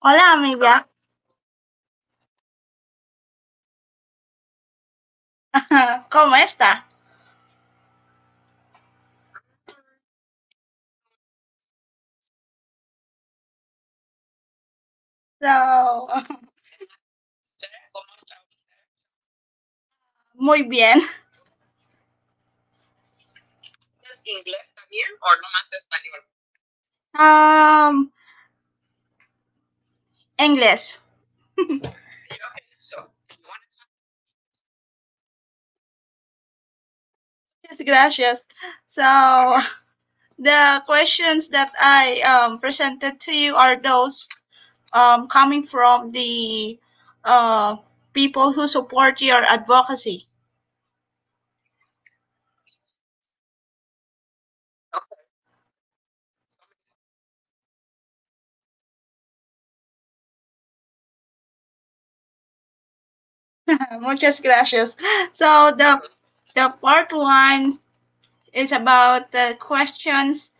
Hola, amiga. ¿Cómo está? So, muy bien. ¿Es inglés también o nomás español? Um, English. Okay, so you want to talk Yes, gracias. So, the questions that I um, presented to you are those um, coming from the uh, people who support your advocacy. Muchas gracias. So, the the part one is about the questions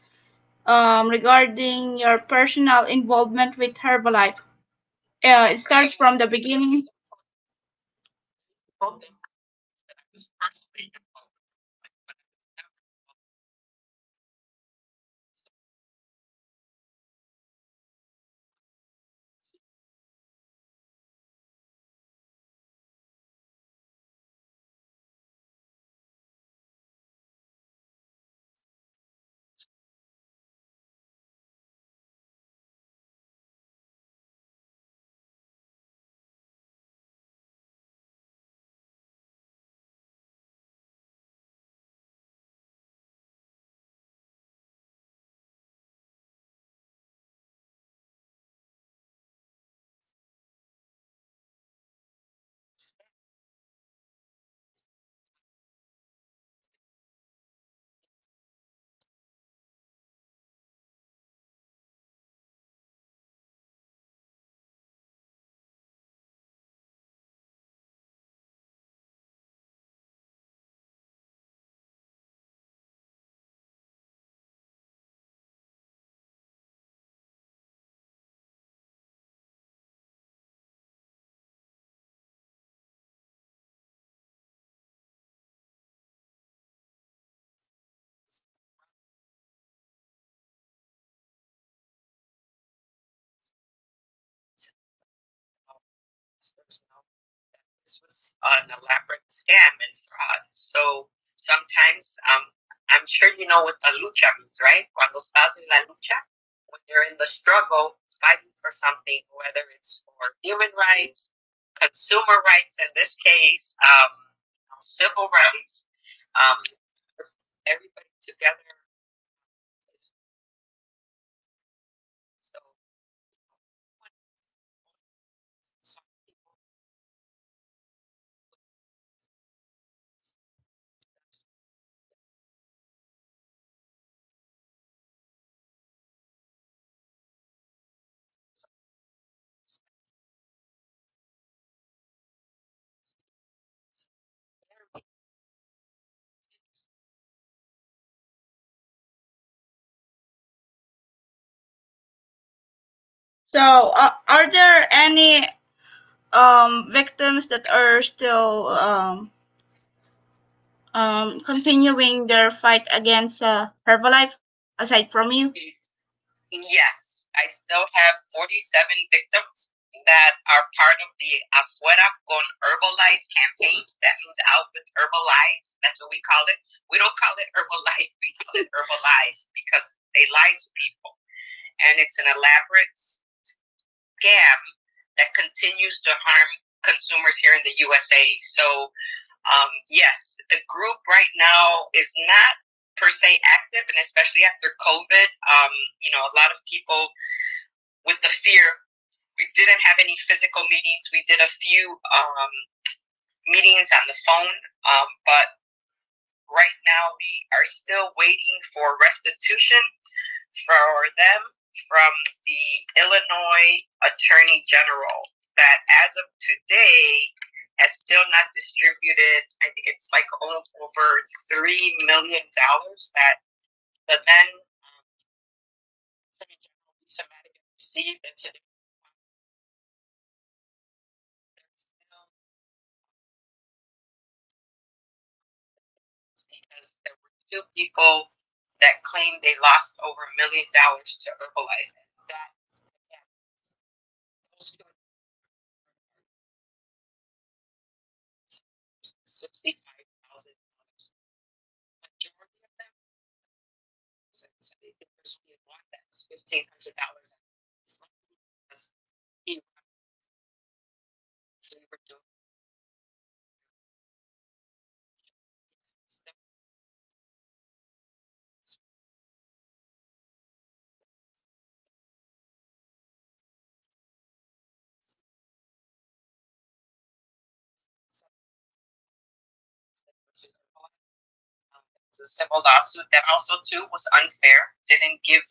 um, regarding your personal involvement with Herbalife. Uh, it starts from the beginning. Know that this was an elaborate scam and fraud. So sometimes, um, I'm sure you know what the lucha means, right? Cuando estás en la lucha, when you're in the struggle, fighting for something, whether it's for human rights, consumer rights, in this case, um, civil rights, um, everybody together. So, uh, are there any um, victims that are still um, um, continuing their fight against uh, Herbalife aside from you? Yes, I still have 47 victims that are part of the Afuera con Herbalife campaigns. That means out with Herbalife. That's what we call it. We don't call it Herbalife, we call it Herbalife because they lie to people. And it's an elaborate scam that continues to harm consumers here in the USA. So, um, yes, the group right now is not per se active, and especially after COVID, um, you know, a lot of people with the fear. We didn't have any physical meetings. We did a few um, meetings on the phone, um, but right now we are still waiting for restitution for them from the Illinois Attorney General that as of today has still not distributed, I think it's like over $3 million that the then um, Attorney General Lisa Madigan received and today because there were two people that claimed they lost over a million dollars to Herbalife. That, sixty-five thousand fifteen hundred dollars. A civil lawsuit that also too was unfair. Didn't give,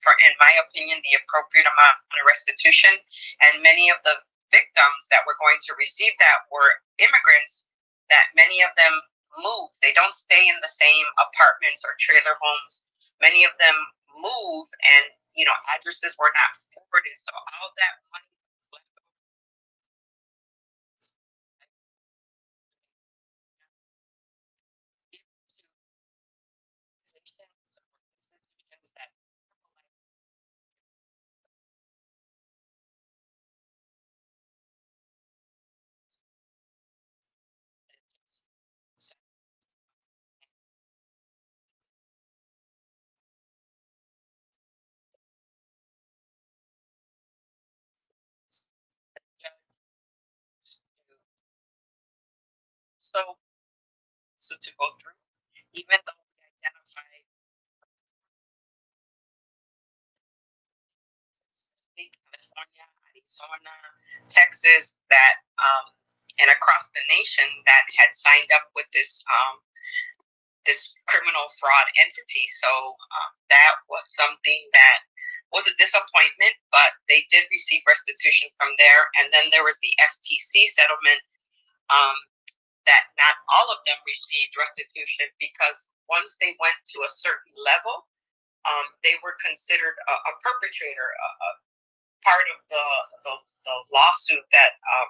for in my opinion, the appropriate amount of restitution. And many of the victims that were going to receive that were immigrants. That many of them move. They don't stay in the same apartments or trailer homes. Many of them move, and you know addresses were not forwarded. So all that money So, so to go through, even though we identified California, Arizona, Texas, that um, and across the nation that had signed up with this um, this criminal fraud entity. So um, that was something that was a disappointment, but they did receive restitution from there. And then there was the FTC settlement um, that not all of them received restitution because once they went to a certain level, um, they were considered a, a perpetrator, a, a part of the, the, the lawsuit that um,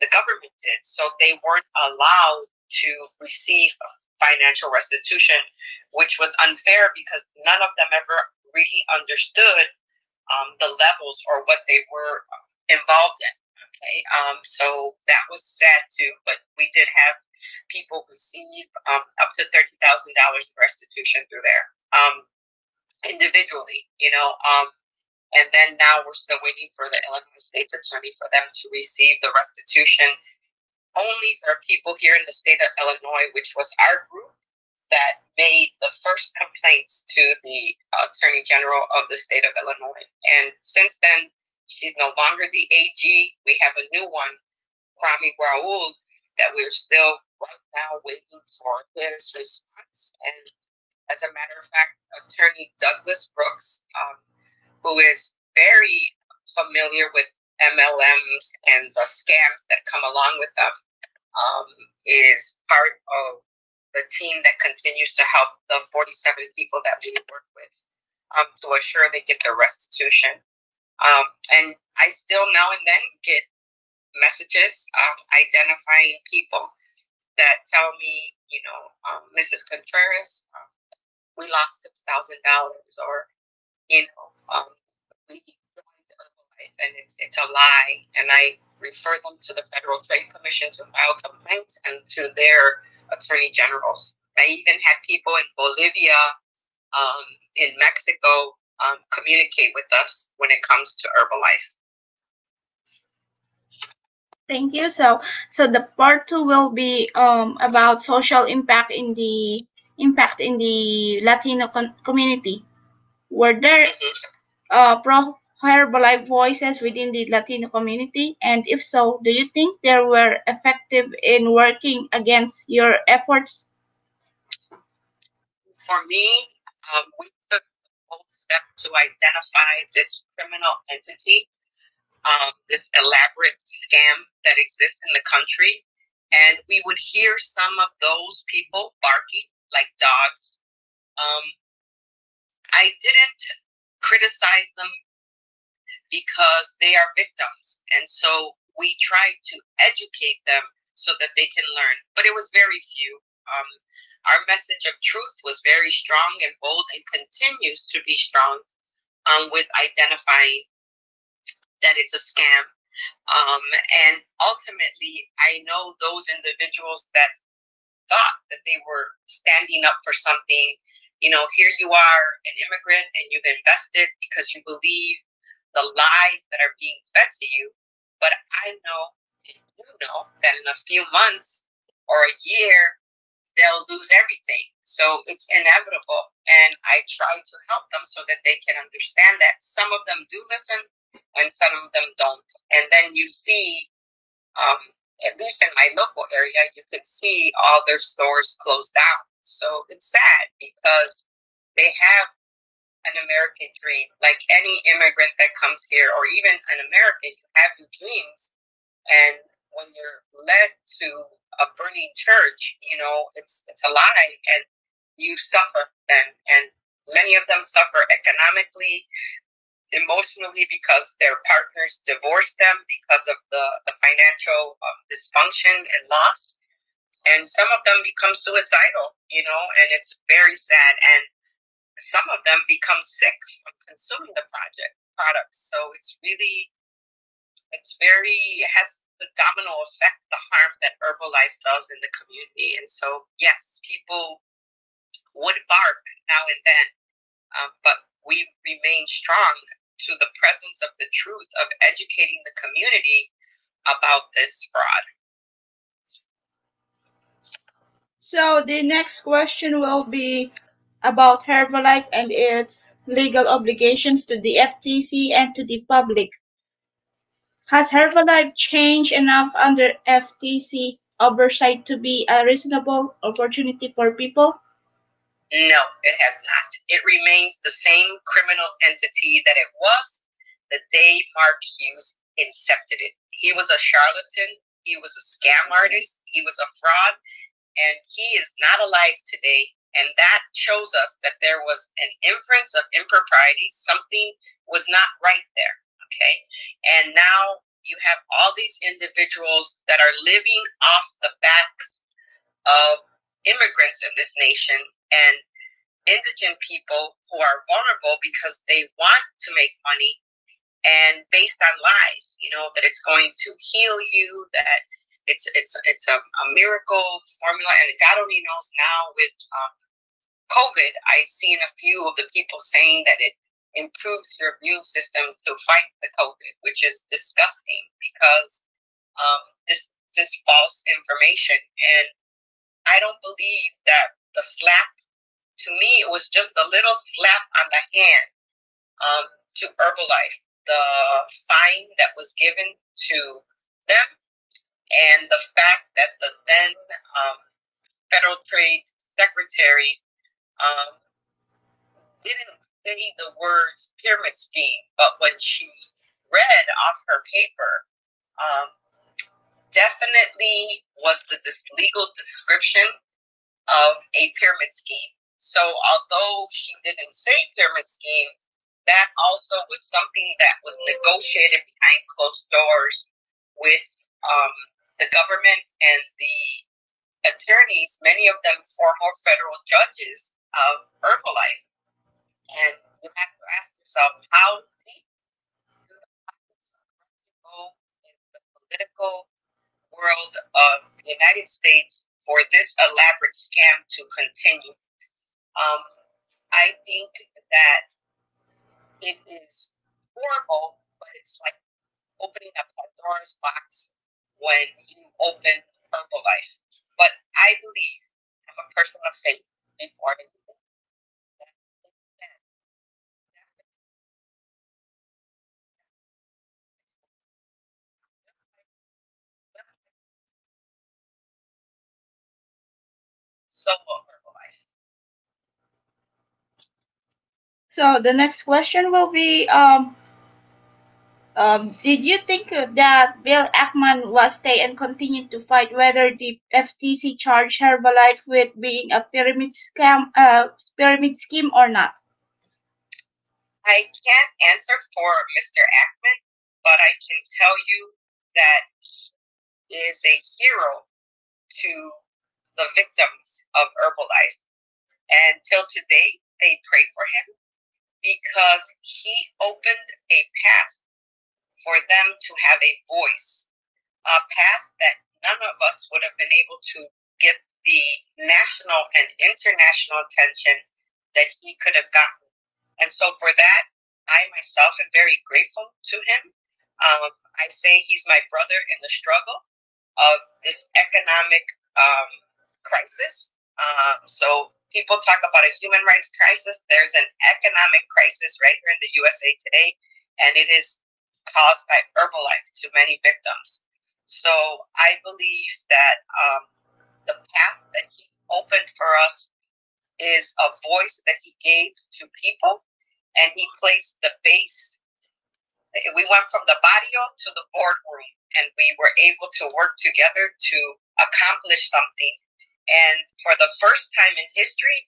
the government did. So they weren't allowed to receive financial restitution, which was unfair because none of them ever really understood um, the levels or what they were involved in. Okay, um, so that was sad too, but we did have people receive um, up to thirty thousand dollars in restitution through there um, individually. You know, um, and then now we're still waiting for the Illinois State's attorney for them to receive the restitution only for people here in the state of Illinois, which was our group that made the first complaints to the Attorney General of the state of Illinois. And since then, she's no longer the AG. We have a new one, Kwame Raoul, that we're still right now waiting for his response. And as a matter of fact, Attorney Douglas Brooks, um, who is very familiar with MLMs and the scams that come along with them, um, is part of the team that continues to help the 47 people that we work with um, to assure they get their restitution. Um, and I still now and then get messages um, identifying people that tell me, you know, um, Mrs. Contreras, um, we lost six thousand dollars, or you know, um, we joined Herbalife and it's, it's a lie, and I refer them to the Federal Trade Commission to file complaints and to their attorney generals. I even had people in Bolivia, um, in Mexico, um, communicate with us when it comes to Herbalife. Thank you. So, so the part two will be um, about social impact in the impact in the Latino con- community. Were there uh, pro Herbalife voices within the Latino community? And if so, do you think they were effective in working against your efforts? For me, um, we step to identify this criminal entity, um, this elaborate scam that exists in the country. And we would hear some of those people barking like dogs. Um, I didn't criticize them because they are victims. And so we tried to educate them so that they can learn. But it was very few. Um, our message of truth was very strong and bold and continues to be strong um, with identifying that it's a scam. Um, and ultimately, I know those individuals that thought that they were standing up for something. You know, here you are, an immigrant, and you've invested because you believe the lies that are being fed to you. But I know, you know, that in a few months or a year, they'll lose everything. So it's inevitable. And I try to help them so that they can understand that some of them do listen and some of them don't. And then you see um, at least in my local area, you could see all their stores closed down. So it's sad because they have an American dream. Like any immigrant that comes here, or even an American, you have your dreams. And when you're led to a burning church, you know, it's it's a lie and you suffer then. And many of them suffer economically, emotionally because their partners divorce them because of the, the financial um, dysfunction and loss. And some of them become suicidal, you know, and it's very sad. And some of them become sick from consuming the project products. So it's really, it's very, has the domino effect, the harm that Herbalife does in the community. And so, yes, people would bark now and then, um, but we remain strong to the presence of the truth of educating the community about this fraud. So the next question will be about Herbalife and its legal obligations to the FTC and to the public. Has Herbalife changed enough under FTC oversight to be a reasonable opportunity for people? No, it has not. It remains the same criminal entity that it was the day Mark Hughes incepted it. He was a charlatan, he was a scam artist, he was a fraud, and he is not alive today. And that shows us that there was an inference of impropriety. Something was not right there. Okay. And now you have all these individuals that are living off the backs of immigrants in this nation and indigent people who are vulnerable because they want to make money and based on lies, you know, that it's going to heal you, that it's it's it's a, a miracle formula, and God only knows now with um, COVID, I've seen a few of the people saying that it improves your immune system to fight the COVID, which is disgusting because um, this this false information, and I don't believe that the slap to me, it was just a little slap on the hand um, to Herbalife. The fine that was given to them, and the fact that the then um, Federal Trade Secretary um, didn't say the words pyramid scheme, but when she read off her paper, um, definitely was the this legal description of a pyramid scheme. So although she didn't say pyramid scheme, that also was something that was negotiated behind closed doors with um, the government and the attorneys, many of them former federal judges of Herbalife. And you have to ask yourself, how deep do the pockets go in the political world of the United States for this elaborate scam to continue? Um, I think that it is horrible, but it's like opening a Pandora's box when you open Herbalife. But I believe I'm a person of faith before anything. So So the next question will be, um, um, did you think that Bill Ackman was stay and continue to fight whether the FTC charged Herbalife with being a pyramid scam, uh, pyramid scheme or not? I can't answer for Mr. Ackman, but I can tell you that he is a hero to the victims of Herbalife. And till today, they pray for him because he opened a path for them to have a voice, a path that none of us would have been able to get the national and international attention that he could have gotten. And so for that, I myself am very grateful to him. Um, I say he's my brother in the struggle of this economic um, crisis. Um, so people talk about a human rights crisis. There's an economic crisis right here in the USA today, and it is caused by Herbalife to many victims. So I believe that um, the path that he opened for us is a voice that he gave to people, and he placed the base. We went from the barrio to the boardroom, and we were able to work together to accomplish something. And for the first time in history,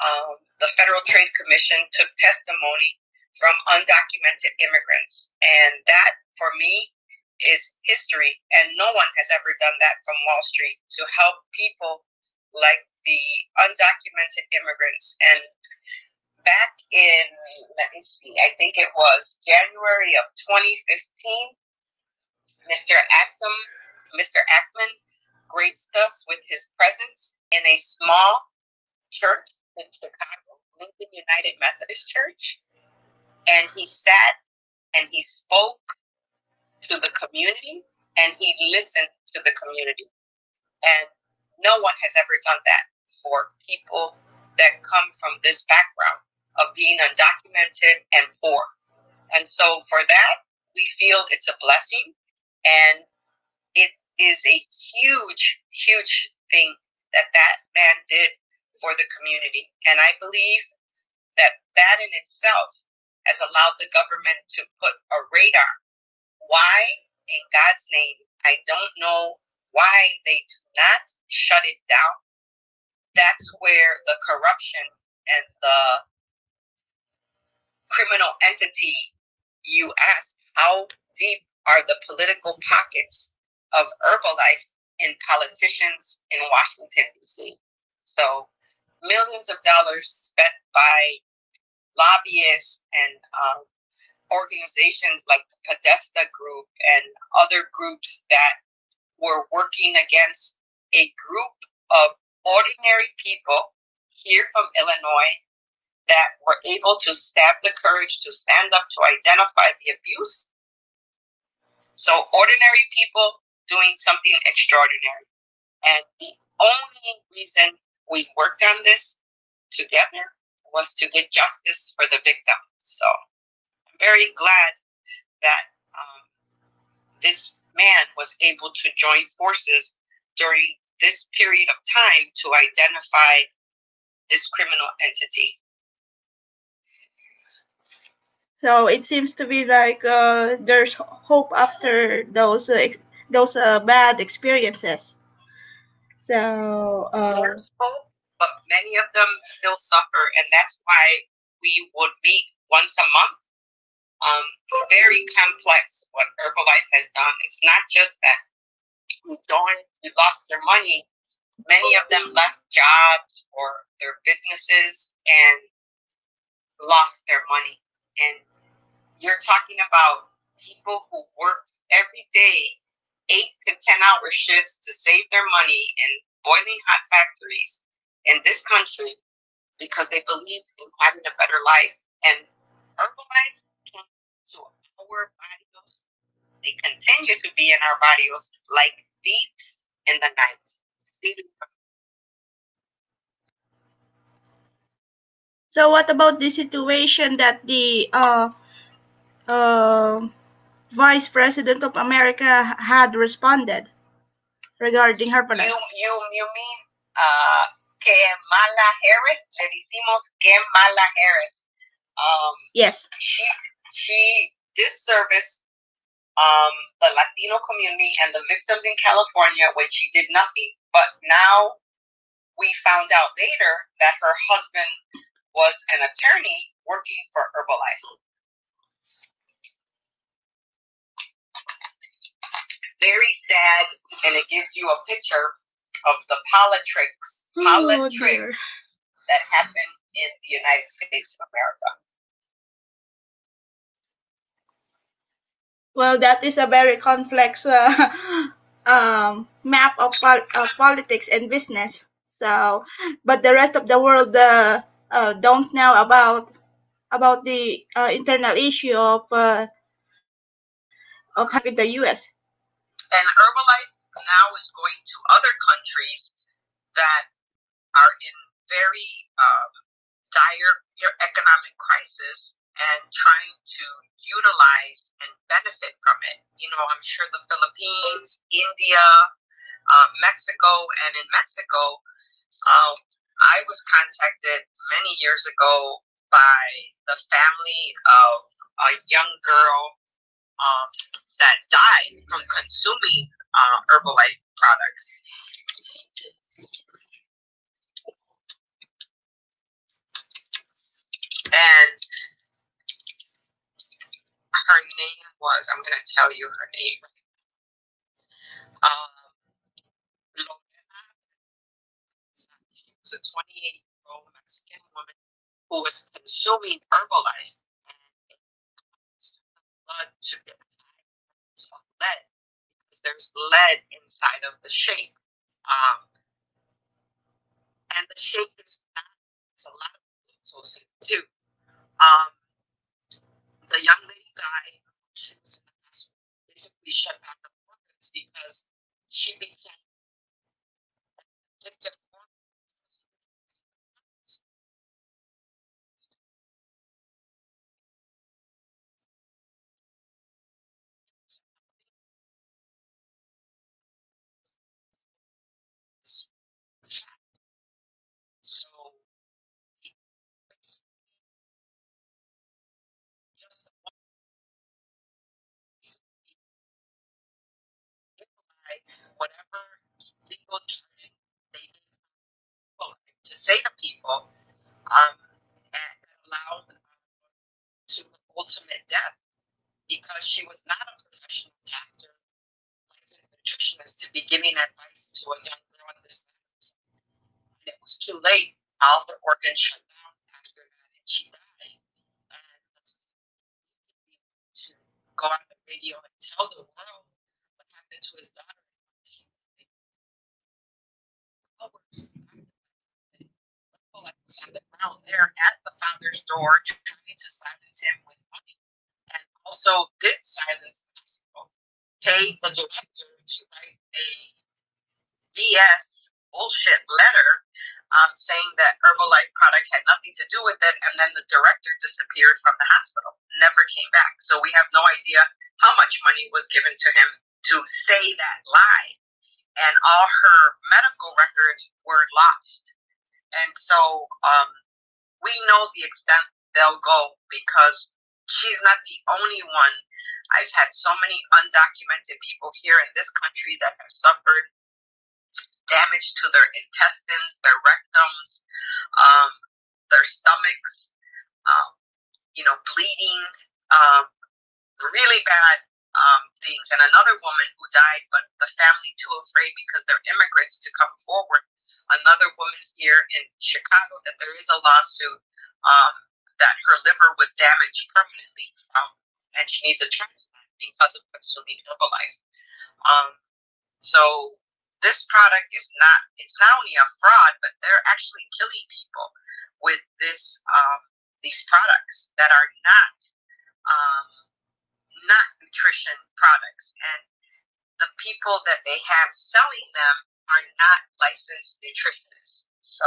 um, the Federal Trade Commission took testimony from undocumented immigrants. And that, for me, is history. And no one has ever done that from Wall Street to help people like the undocumented immigrants. And back in, let me see, I think it was January of 2015, Mr. Actum, Mr. Ackman graced us with his presence in a small church in Chicago, Lincoln United Methodist Church. And he sat and he spoke to the community and he listened to the community. And no one has ever done that for people that come from this background of being undocumented and poor. And so for that, we feel it's a blessing and is a huge, huge thing that that man did for the community. And I believe that that in itself has allowed the government to put a radar. Why, in God's name, I don't know why they do not shut it down. That's where the corruption and the criminal entity, you ask, how deep are the political pockets of Herbalife in politicians in Washington, D.C.? So, millions of dollars spent by lobbyists and um, organizations like the Podesta Group and other groups that were working against a group of ordinary people here from Illinois that were able to stab the courage to stand up to identify the abuse. So, ordinary people doing something extraordinary. And the only reason we worked on this together was to get justice for the victim. So, I'm very glad that um, this man was able to join forces during this period of time to identify this criminal entity. So it seems to be like uh, there's hope after those uh, those uh, bad experiences. So uh, hope, but many of them still suffer, and that's why we would meet once a month um, it's very complex what Herbalife has done. It's not just that we don't we lost their money. Many of them left jobs or their businesses and lost their money. And you're talking about people who worked every day, eight to ten hour shifts to save their money in boiling hot factories in this country because they believed in having a better life. And Herbalife to our barrios. They continue to be in our barrios like thieves in the night, So what about the situation that the uh, uh, Vice President of America had responded regarding her You, you, you mean uh, Kamala Harris? Le decimos Kamala Harris. Um, yes. She she disserviced um, the Latino community and the victims in California when she did nothing. But now we found out later that her husband was an attorney working for Herbalife. Very sad, and it gives you a picture of the politics, Oh, politics that happen in the United States of America. Well, that is a very complex uh, um, map of, pol- of politics and business. So, but the rest of the world uh, uh, don't know about about the uh, internal issue of uh, of having the U.S. And Herbalife now is going to other countries that are in very um, dire economic crisis and trying to utilize and benefit from it. You know, I'm sure the Philippines, India, uh, Mexico, and in Mexico, um, I was contacted many years ago by the family of a young girl um, that died from consuming uh, Herbalife products. And her name was, I'm going to tell you her name. Um, she was a 28 year old Mexican woman who was consuming Herbalife blood to get of lead because there's lead inside of the shake. Um, and the shake is not, it's a lot of associated too. Um, the young lady died. She was basically shut down her organs because she became addicted. Whatever legal jargon they need to say to people um, and allowed to ultimate death because she was not a professional doctor, licensed nutritionist to be giving advice to a young girl in this and it was too late. All the organs shut down after that, and she died. And to go on the radio and tell the world what happened to his daughter. Was on the at the founder's door trying to silence him with money, and also did silence the. Paid the director to write a BS bullshit letter um, saying that Herbalife product had nothing to do with it, and then the director disappeared from the hospital, never came back. So we have no idea how much money was given to him to say that lie, and all her medical records were lost. And so um, we know the extent they'll go because she's not the only one. I've had so many undocumented people here in this country that have suffered damage to their intestines, their rectums, um, their stomachs, um, you know, bleeding, um, really bad um, things. And another woman who died, but the family too afraid because they're immigrants to come forward. Another woman here in Chicago that there is a lawsuit um, that her liver was damaged permanently um, and she needs a transplant because of consuming Herbalife. Um, so this product is not it's not only a fraud but they're actually killing people with this um, these products that are not um, not nutrition products and the people that they have selling them are not licensed nutritionists so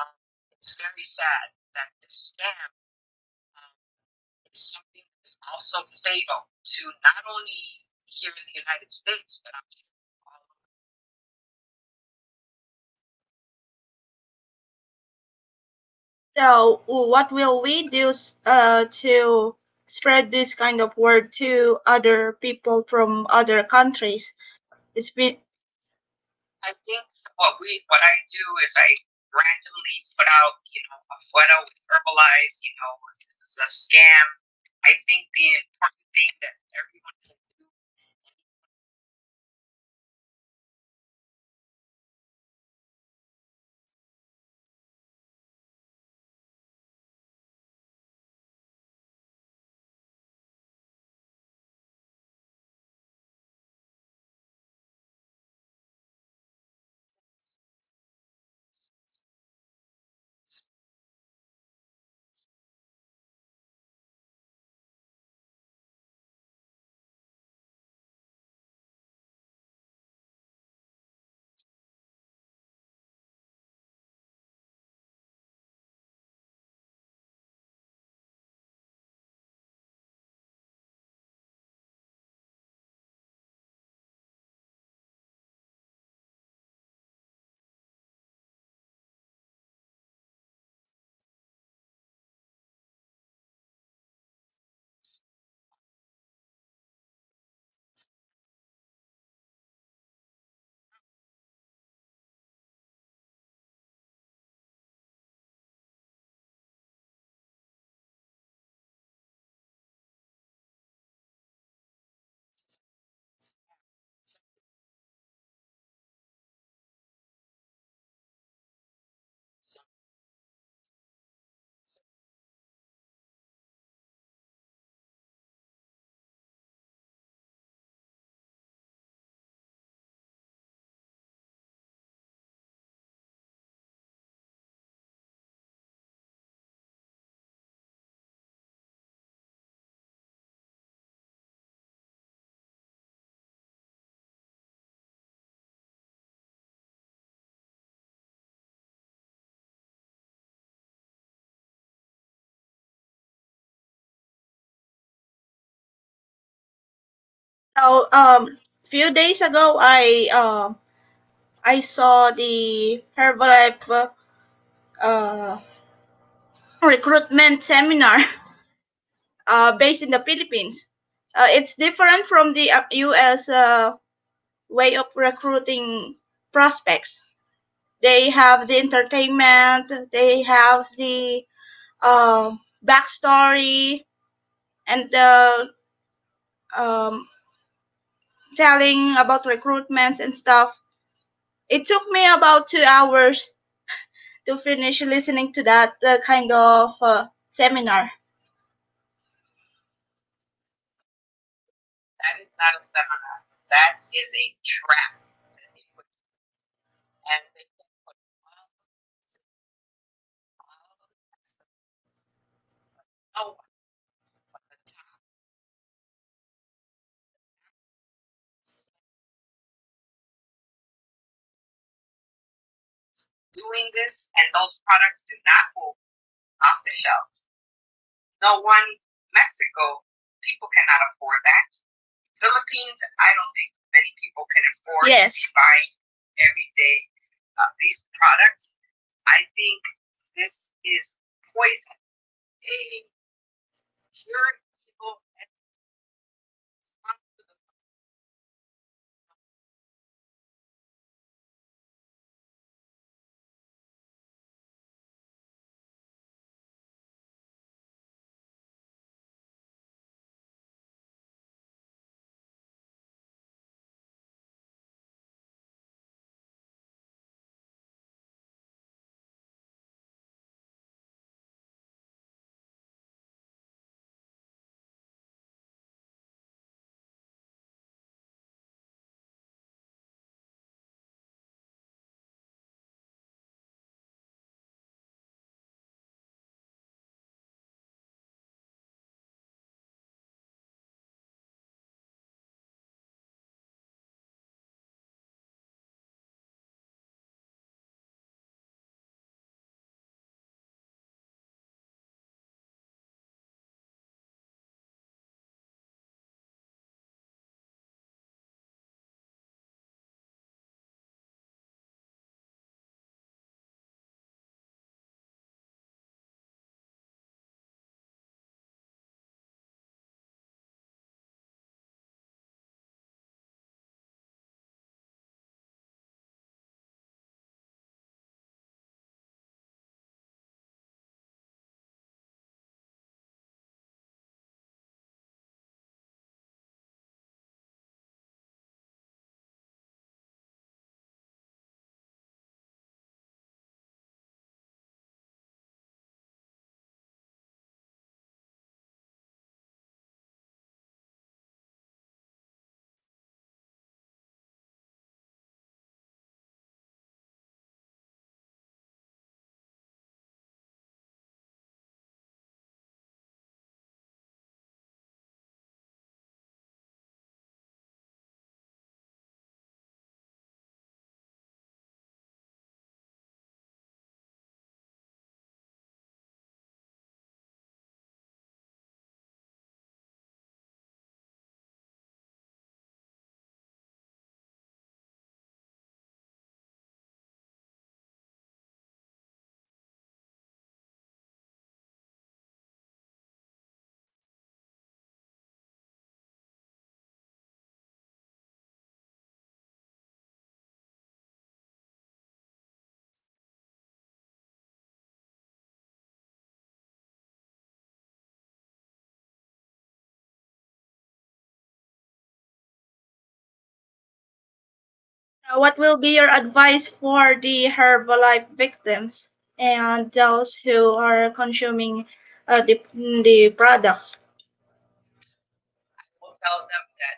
um, it's very sad that this scam um, is something that's also fatal to not only here in the united states but i'm sure So, what will we do uh, to spread this kind of word to other people from other countries? It's been. I think what we what I do is I randomly put out you know a photo with Herbalize, you know, this is a scam. I think the important thing that everyone can So, um, few days ago, I um, I saw the Herbalife uh, recruitment seminar uh, based in the Philippines. Uh, it's different from the U.S. Uh, way of recruiting prospects. They have the entertainment, they have the uh, backstory, and the um, telling about recruitments and stuff. It took me about two hours to finish listening to that uh, kind of uh, seminar. That is not a seminar. That is a trap. Doing this, and those products do not move off the shelves. No one, Mexico, people cannot afford that. Philippines, I don't think many people can afford yes. to buy every day uh, these products. I think this is poison. A pure what will be your advice for the Herbalife victims and those who are consuming uh, the, the products? I will tell them that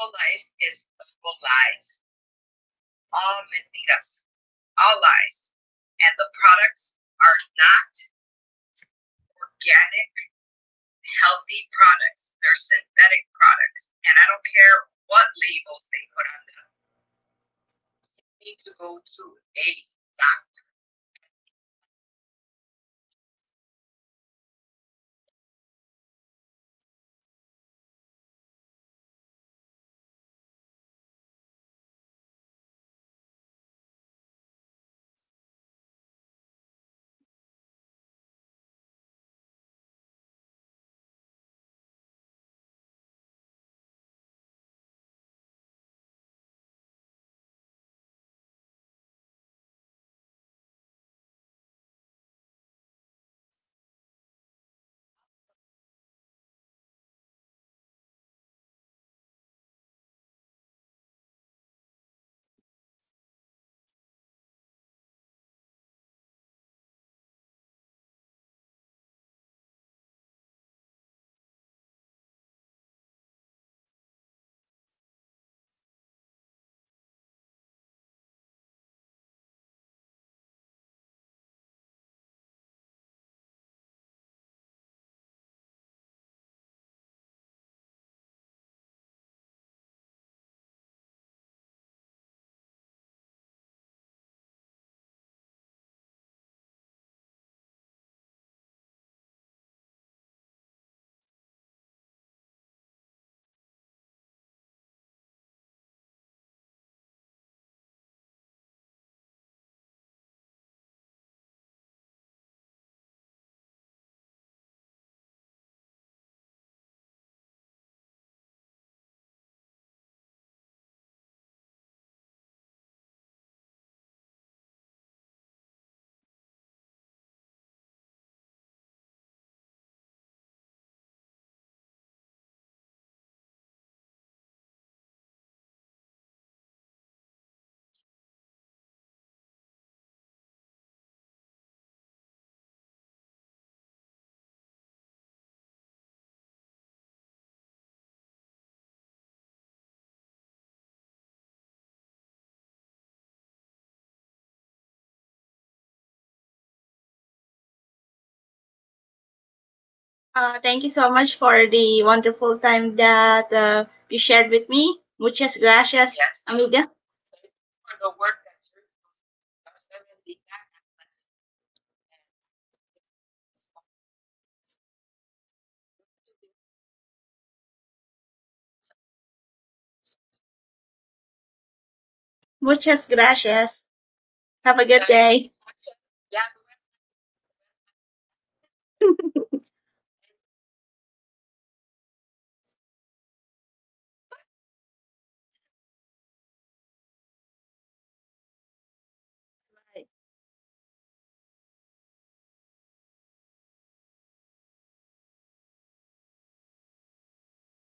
life is full lies. All mentiras, all lies. And the products are not organic, healthy products. They're synthetic products. And I don't care what labels they put on them need to go to a doctor. Uh, thank you so much for the wonderful time that uh, you shared with me. Muchas gracias, Yes. amiga. For the work that you're doing. Definitely that happens. Muchas gracias. Have a good day.